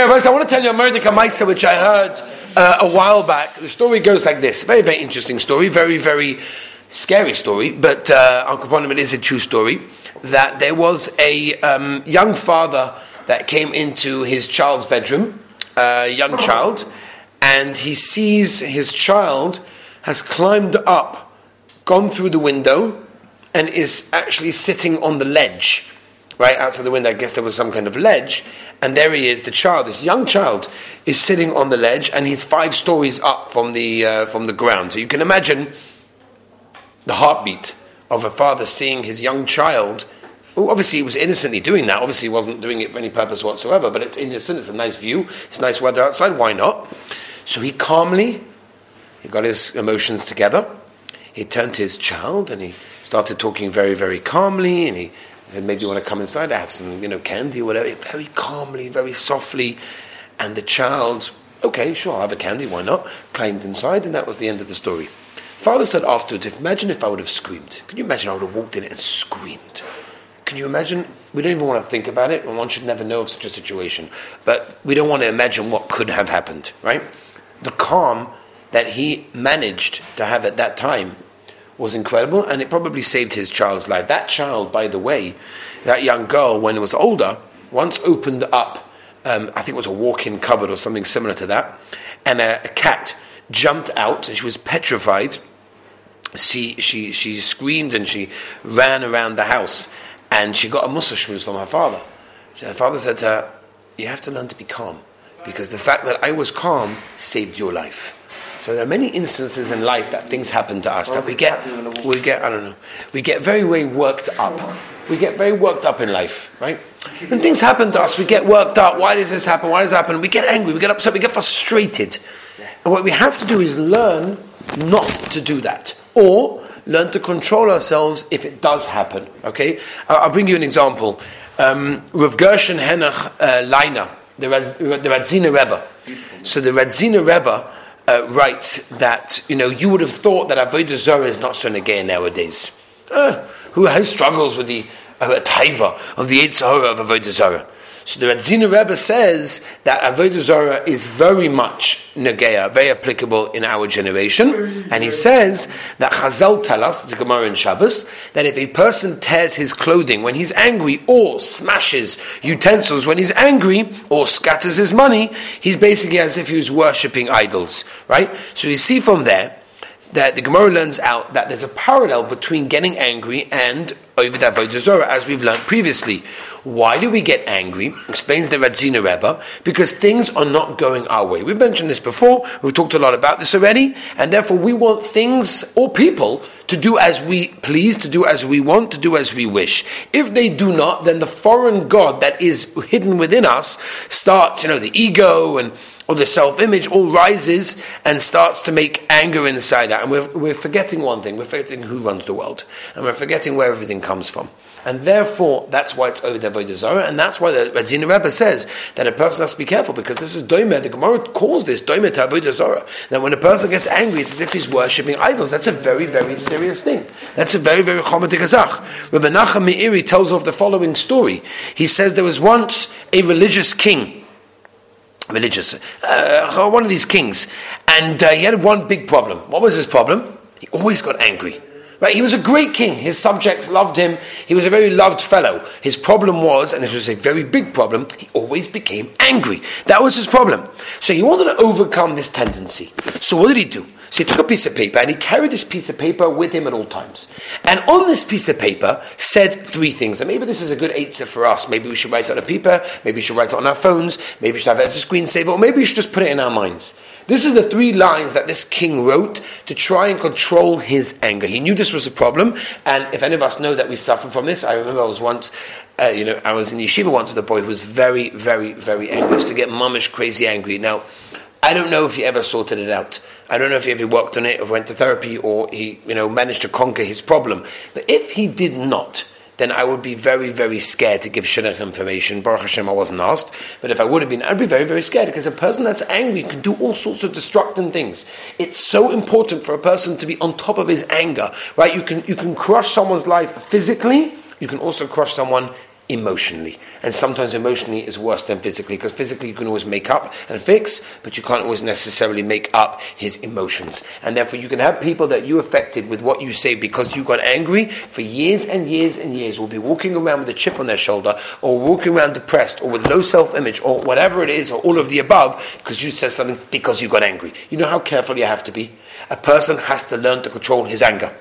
Okay, I want to tell you a Mordecai Maisa, which I heard uh, a while back. The story goes like this. Very, very interesting story. Very, very scary story. But uh, Uncle it is a true story. That there was a um, young father that came into his child's bedroom, a young child, and he sees his child has climbed up, gone through the window, and is actually sitting on the ledge right outside the window. I guess there was some kind of ledge, and there he is. The child, this young child, is sitting on the ledge, and he's five stories up from the uh, from the ground. So you can imagine the heartbeat of a father seeing his young child. Well, obviously, he was innocently doing that. Obviously, he wasn't doing it for any purpose whatsoever. But it's innocent. It's a nice view. It's nice weather outside. Why not? So he calmly, he got his emotions together. He turned to his child and he started talking very, very calmly. And he said, maybe you want to come inside, I have some, you know, candy or whatever. Very calmly, very softly. And the child, okay, sure, I'll have a candy, why not? Climbed inside, and that was the end of the story. Father said afterwards, imagine if I would have screamed. Can you imagine I would have walked in and screamed? Can you imagine? We don't even want to think about it, and one should never know of such a situation. But we don't want to imagine what could have happened, right? The calm that he managed to have at that time was incredible, and it probably saved his child's life. That child, by the way, that young girl, when it was older, once opened up, um, I think it was a walk-in cupboard or something similar to that, and a, a cat jumped out, and she was petrified. She, she, she screamed and she ran around the house, and she got a mussar from her father. Her father said to her, "You have to learn to be calm, because the fact that I was calm saved your life." So there are many instances in life that things happen to us that we get, we get, I don't know, we get very, very worked up. We get very worked up in life, right? When things happen to us, we get worked up. Why does this happen? Why does this happen? We get angry, we get upset, we get frustrated. And what we have to do is learn not to do that. Or learn to control ourselves if it does happen. Okay? I'll bring you an example. Um, Rav Gershon Henoch uh, Leiner, the, the Radziner Rebbe. So the Radziner Rebbe uh, writes that you know you would have thought that avodah zarah is not so negay nowadays. Uh, who has struggles with the uh, taiva of the yetzer hara of avodah zarah? So the Radziner Rebbe says that Avodah Zarah is very much Nageya, very applicable in our generation. And he says that Chazal tell us, it's Gemara in Shabbos, that if a person tears his clothing when he's angry or smashes utensils when he's angry or scatters his money, he's basically as if he was worshipping idols, right? So you see from there that the Gemara learns out that there's a parallel between getting angry and over the Avodah as we've learned previously. Why do we get angry? Explains the Radziner Rebbe, because things are not going our way. We've mentioned this before, we've talked a lot about this already, and therefore we want things or people to do as we please, to do as we want, to do as we wish. If they do not, then the foreign God that is hidden within us starts, you know, the ego and or the self-image all rises and starts to make anger inside out. And we're, we're forgetting one thing, we're forgetting who runs the world. And we're forgetting where everything comes from. And therefore, that's why it's over the Avodah and that's why the Radziner Rebbe says that a person has to be careful, because this is Doimer, the Gemara calls this Doimer to Avodah. That when a person gets angry, it's as if he's worshipping idols. That's a very, very serious thing. That's a very, very chomatik azach. Rabbi Nachum Meiri tells of the following story. He says there was once a religious king, religious, uh, one of these kings, and uh, he had one big problem. What was his problem? He always got angry. Right? He was a great king. His subjects loved him. He was a very loved fellow. His problem was, and this was a very big problem, he always became angry. That was his problem. So he wanted to overcome this tendency. So what did he do? So he took a piece of paper and he carried this piece of paper with him at all times. And on this piece of paper said three things. And maybe this is a good answer for us. Maybe we should write it on a paper. Maybe we should write it on our phones. Maybe we should have it as a screensaver. Or maybe we should just put it in our minds. This is the three lines that this king wrote to try and control his anger. He knew this was a problem, and if any of us know that we suffer from this, I remember I was once, uh, you know, I was in yeshiva once with a boy who was very, very, very angry. Used to get mummish, crazy angry. Now, I don't know if he ever sorted it out. I don't know if he ever worked on it or went to therapy or he, you know, managed to conquer his problem. But if he did not, then I would be very, very scared to give shidduch information. Baruch Hashem, I wasn't asked. But if I would have been, I'd be very, very scared because a person that's angry can do all sorts of destructive things. It's so important for a person to be on top of his anger, right? You can, you can crush someone's life physically, you can also crush someone emotionally. And sometimes emotionally is worse than physically, because physically you can always make up and fix, but you can't always necessarily make up his emotions. And therefore you can have people that you affected with what you say because you got angry for years and years and years will be walking around with a chip on their shoulder or walking around depressed or with low self-image or whatever it is or all of the above because you said something because you got angry. You know how careful you have to be? A person has to learn to control his anger.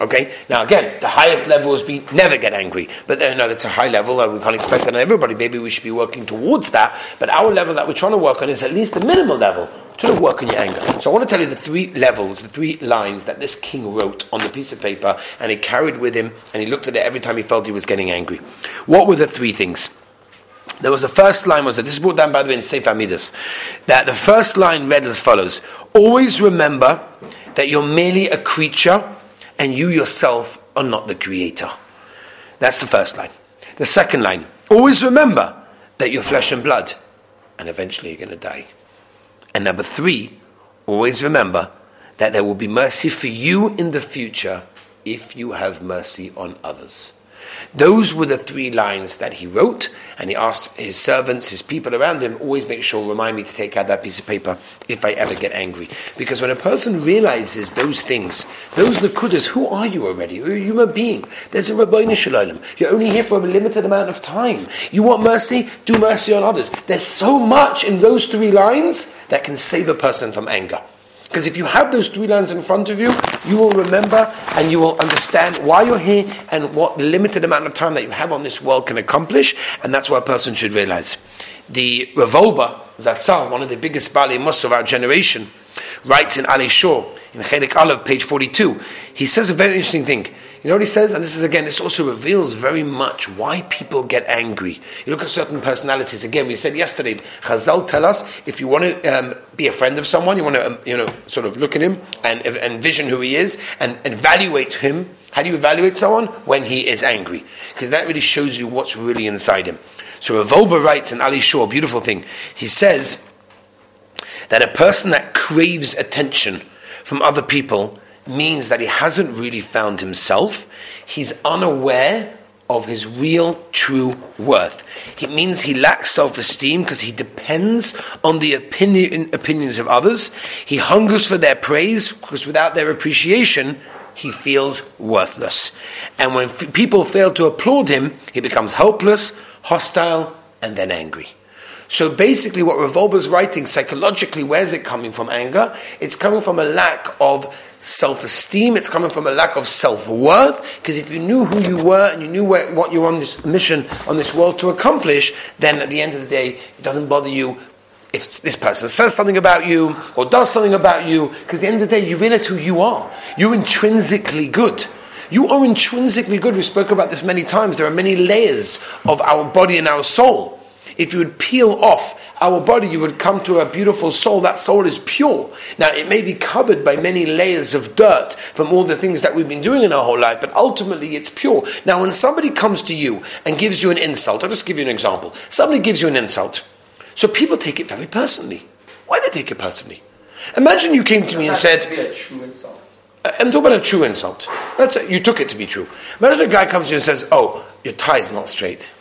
Okay? Now, again, the highest level is be never get angry. But then, no, that's a high level. Uh, we can't expect that on everybody. Maybe we should be working towards that. But our level that we're trying to work on is at least the minimal level. Trying to work on your anger. So I want to tell you the three levels, the three lines that this king wrote on the piece of paper and he carried with him and he looked at it every time he felt he was getting angry. What were the three things? There was the first line was that this is brought down by the way in Sefer Midas. That the first line read as follows: Always remember that you're merely a creature and you yourself are not the creator. That's the first line. The second line, always remember that you're flesh and blood, and eventually you're going to die. And number three, always remember that there will be mercy for you in the future if you have mercy on others. Those were the three lines that he wrote, and he asked his servants, his people around him, always make sure, remind me to take out that piece of paper if I ever get angry. Because when a person realizes those things, those nakudas, who are you already? You're a human being. There's a Rabbi Shalom. You're only here for a limited amount of time. You want mercy? Do mercy on others. There's so much in those three lines that can save a person from anger. Because if you have those three lines in front of you, you will remember and you will understand why you're here and what the limited amount of time that you have on this world can accomplish, and that's what a person should realize. The Rav Wolbe, Zatzal, one of the biggest Bali Mus of our generation, writes in Alei Shur, in Chelik Aleph, page 42, he says a very interesting thing. You know what he says? And this is again, this also reveals very much why people get angry. You look at certain personalities. Again, we said yesterday, Chazal tell us if you want to um, be a friend of someone, you want to, um, you know, sort of look at him and envision who he is and evaluate him. How do you evaluate someone? When he is angry. Because that really shows you what's really inside him. So Rav Wolbe writes in Alei Shur, beautiful thing. He says that a person that craves attention from other people means that he hasn't really found himself. He's unaware of his real true worth. It means he lacks self esteem because he depends on the opinion, opinions of others. He hungers for their praise because without their appreciation, he feels worthless. And when f- people fail to applaud him, he becomes helpless, hostile, and then angry. So basically, what is writing psychologically, where's it coming from? Anger. It's coming from a lack of self-esteem. It's coming from a lack of self-worth. Because if you knew who you were and you knew where, what you're on this mission on this world to accomplish, then at the end of the day, it doesn't bother you if this person says something about you or does something about you. Because at the end of the day, you realize who you are. You're intrinsically good. You are intrinsically good. We spoke about this many times. There are many layers of our body and our soul. If you would peel off our body, you would come to a beautiful soul. That soul is pure. Now, it may be covered by many layers of dirt from all the things that we've been doing in our whole life, but ultimately it's pure. Now, when somebody comes to you and gives you an insult, I'll just give you an example. Somebody gives you an insult. So people take it very personally. Why do they take it personally? Imagine you came to me and said, uh, I'm talking about a true insult. Let's say you took it to be true. Imagine a guy comes to you and says, Oh, your tie is not straight.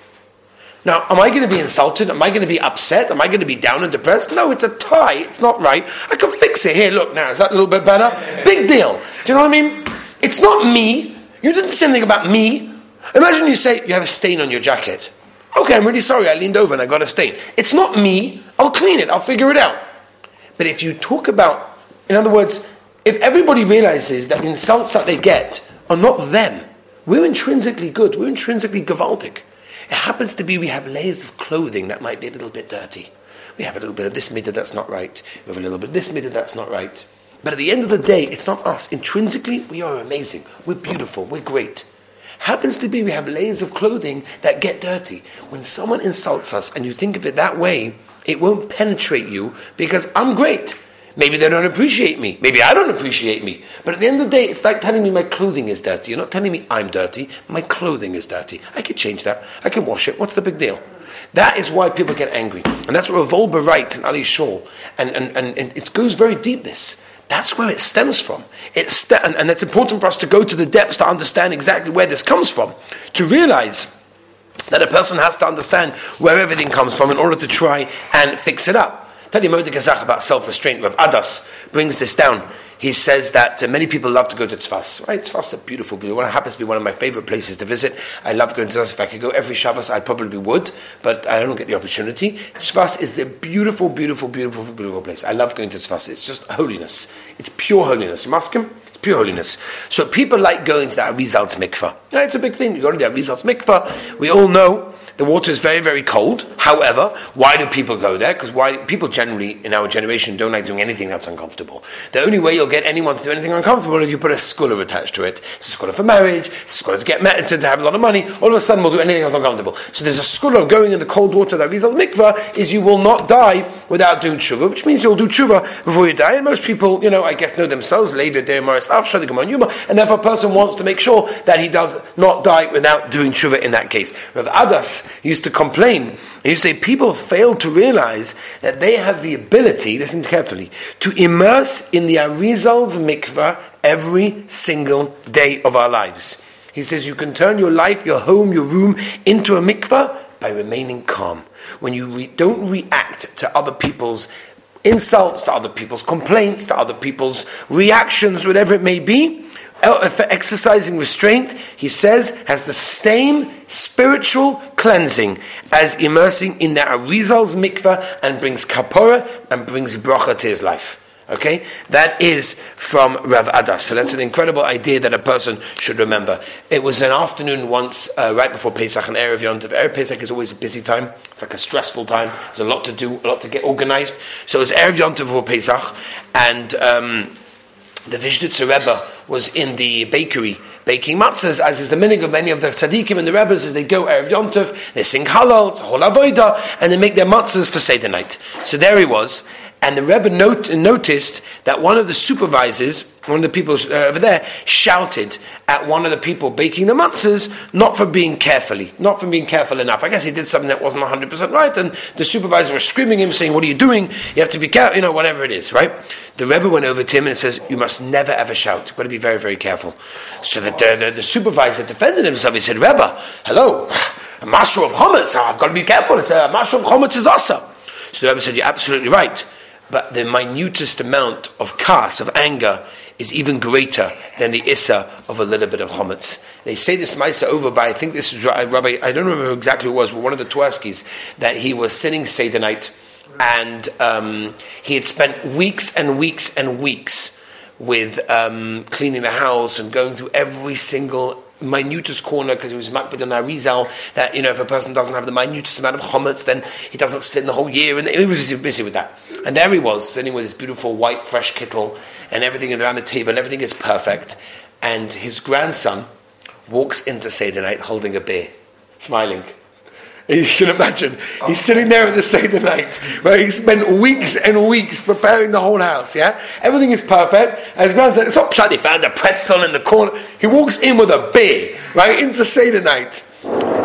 Now, am I going to be insulted? Am I going to be upset? Am I going to be down and depressed? No, it's a tie. It's not right. I can fix it. Here, look now. Is that a little bit better? Big deal. Do you know what I mean? It's not me. You didn't say anything about me. Imagine you say you have a stain on your jacket. Okay, I'm really sorry. I leaned over and I got a stain. It's not me. I'll clean it. I'll figure it out. But if you talk about, in other words, if everybody realizes that the insults that they get are not them, we're intrinsically good. We're intrinsically gavaldic. It happens to be we have layers of clothing that might be a little bit dirty. We have a little bit of this midah that's not right. We have a little bit of this midah that's not right. But at the end of the day, it's not us. Intrinsically, we are amazing. We're beautiful. We're great. Happens to be we have layers of clothing that get dirty. When someone insults us and you think of it that way, it won't penetrate you because I'm great. Maybe they don't appreciate me. Maybe I don't appreciate me. But at the end of the day, it's like telling me my clothing is dirty. You're not telling me I'm dirty. My clothing is dirty. I can change that. I can wash it. What's the big deal? That is why people get angry. And that's what Rav Wolbe writes in Alei Shur. And, and, and, and, it goes very deep, this. That's where it stems from. It's st- and, and it's important for us to go to the depths to understand exactly where this comes from. To realize that a person has to understand where everything comes from in order to try and fix it up. Tell you Mordechai about self-restraint. Rav Adas brings this down he says that uh, many people love to go to Tzfas. Right? Tzfas is a beautiful, beautiful. It happens to be one of my favorite places to visit. I love going to Tzfas. If I could go every Shabbos, I probably would, but I don't get the opportunity. Tzfas is the beautiful, beautiful, beautiful, beautiful place. I love going to Tzfas. It's just holiness. It's pure holiness. You must him? Pure holiness. So people like going to that Arizal's mikvah. Yeah, it's a big thing. You go to the Arizal's mikvah. We all know the water is very, very cold. However, why do people go there? Because why people generally in our generation don't like doing anything that's uncomfortable. The only way you'll get anyone to do anything uncomfortable is if you put a segulah attached to it. It's a segulah for marriage. It's a segulah to get married to, to have a lot of money. All of a sudden, we'll do anything that's uncomfortable. So there's a segulah of going in the cold water that Rizal mikvah is you will not die without doing tshuva, which means you'll do tshuva before you die. And most people, you know, I guess know themselves. Levi Maris and therefore a person wants to make sure that he does not die without doing tshuva in that case. Rav Adas used to complain. He used to say people fail to realize that they have the ability, listen carefully, to immerse in the Arizal's mikvah every single day of our lives. He says you can turn your life, your home, your room into a mikvah by remaining calm. When you re- don't react to other people's insults, to other people's complaints, to other people's reactions, whatever it may be, uh, for exercising restraint, he says, has the same spiritual cleansing as immersing in the Arizal's mikveh and brings kapora and brings bracha to his life. Okay, that is from Rav Adas. So that's an incredible idea that a person should remember. It was an afternoon once, uh, right before Pesach and Erev Yom Tov. Erev Pesach is always a busy time. It's like a stressful time. There's a lot to do, a lot to get organized. So it was Erev Yom Tov before Pesach, and um, the Vishnitzer Rebbe was in the bakery baking matzahs, as is the meaning of many of the tzaddikim and the rebbes, as they go Erev Yom Tov, they sing Hallel, it's a whole and they make their matzahs for Seder night. So there he was, and the Rebbe note, noticed that one of the supervisors, one of the people uh, over there, shouted at one of the people baking the matzahs, not for being carefully, not for being careful enough. I guess he did something that wasn't 100% right, and the supervisor was screaming at him, saying, What are you doing? You have to be careful, you know, whatever it is, right? The Rebbe went over to him and says, You must never ever shout. You've got to be very, very careful. So the, the, the, the supervisor defended himself. He said, Rebbe, hello, a master of chometz, I've got to be careful. It's a master of chometz is also. So the Rebbe said, You're absolutely right but the minutest amount of kas, of anger, is even greater than the issa of a little bit of chometz. They say this Maisa over by, I think this is Rabbi, I don't remember exactly who it was, but one of the Twerskis, that he was sitting Seder night and um, he had spent weeks and weeks and weeks with um, cleaning the house and going through every single minutest corner because he was makbid on Arizal that you know if a person doesn't have the minutest amount of chometz then he doesn't sit in the whole year and he was busy with that and there he was sitting with his beautiful white fresh kittel and everything around the table and everything is perfect and his grandson walks into Seder night holding a beer smiling you can imagine. He's oh. sitting there in the Seder night, where he spent weeks and weeks preparing the whole house, yeah? Everything is perfect. And his grandson, it's not pshat, he found a pretzel in the corner. He walks in with a beer, right, into Seder night.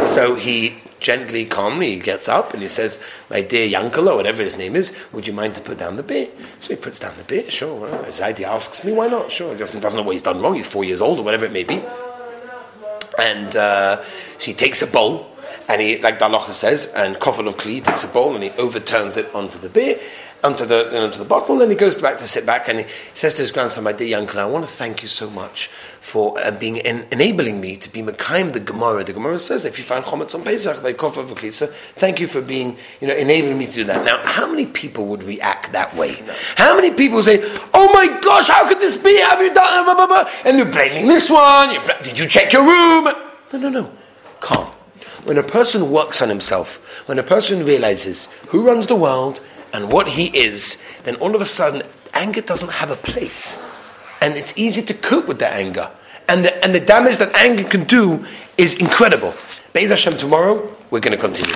So he gently, calmly he gets up and he says, My dear Yankel, or whatever his name is, would you mind to put down the beer? So he puts down the beer, sure. Zaidi asks me, why not? Sure. He doesn't, doesn't know what he's done wrong. He's four years old or whatever it may be. And uh, so he takes a bowl and he, like Dalacha says, and Kofel of Kli takes a bowl and he overturns it onto the beer, onto the onto the bottle, and then he goes back to sit back and he says to his grandson, "My dear uncle, I want to thank you so much for uh, being en- enabling me to be Mekayim the Gemara. The Gemara says that if you find chometz on Pesach, they Kofel of Kli. So thank you for being, you know, enabling me to do that. Now, how many people would react that way? How many people say, "Oh my gosh, how could this be? Have you done?" Blah, blah, blah, and they're blaming this one. Did you check your room? No, no, no. Calm when a person works on himself, when a person realizes who runs the world and what he is, then all of a sudden anger doesn't have a place. And it's easy to cope with that anger. And the, and the damage that anger can do is incredible. Be'ez Hashem, tomorrow we're going to continue.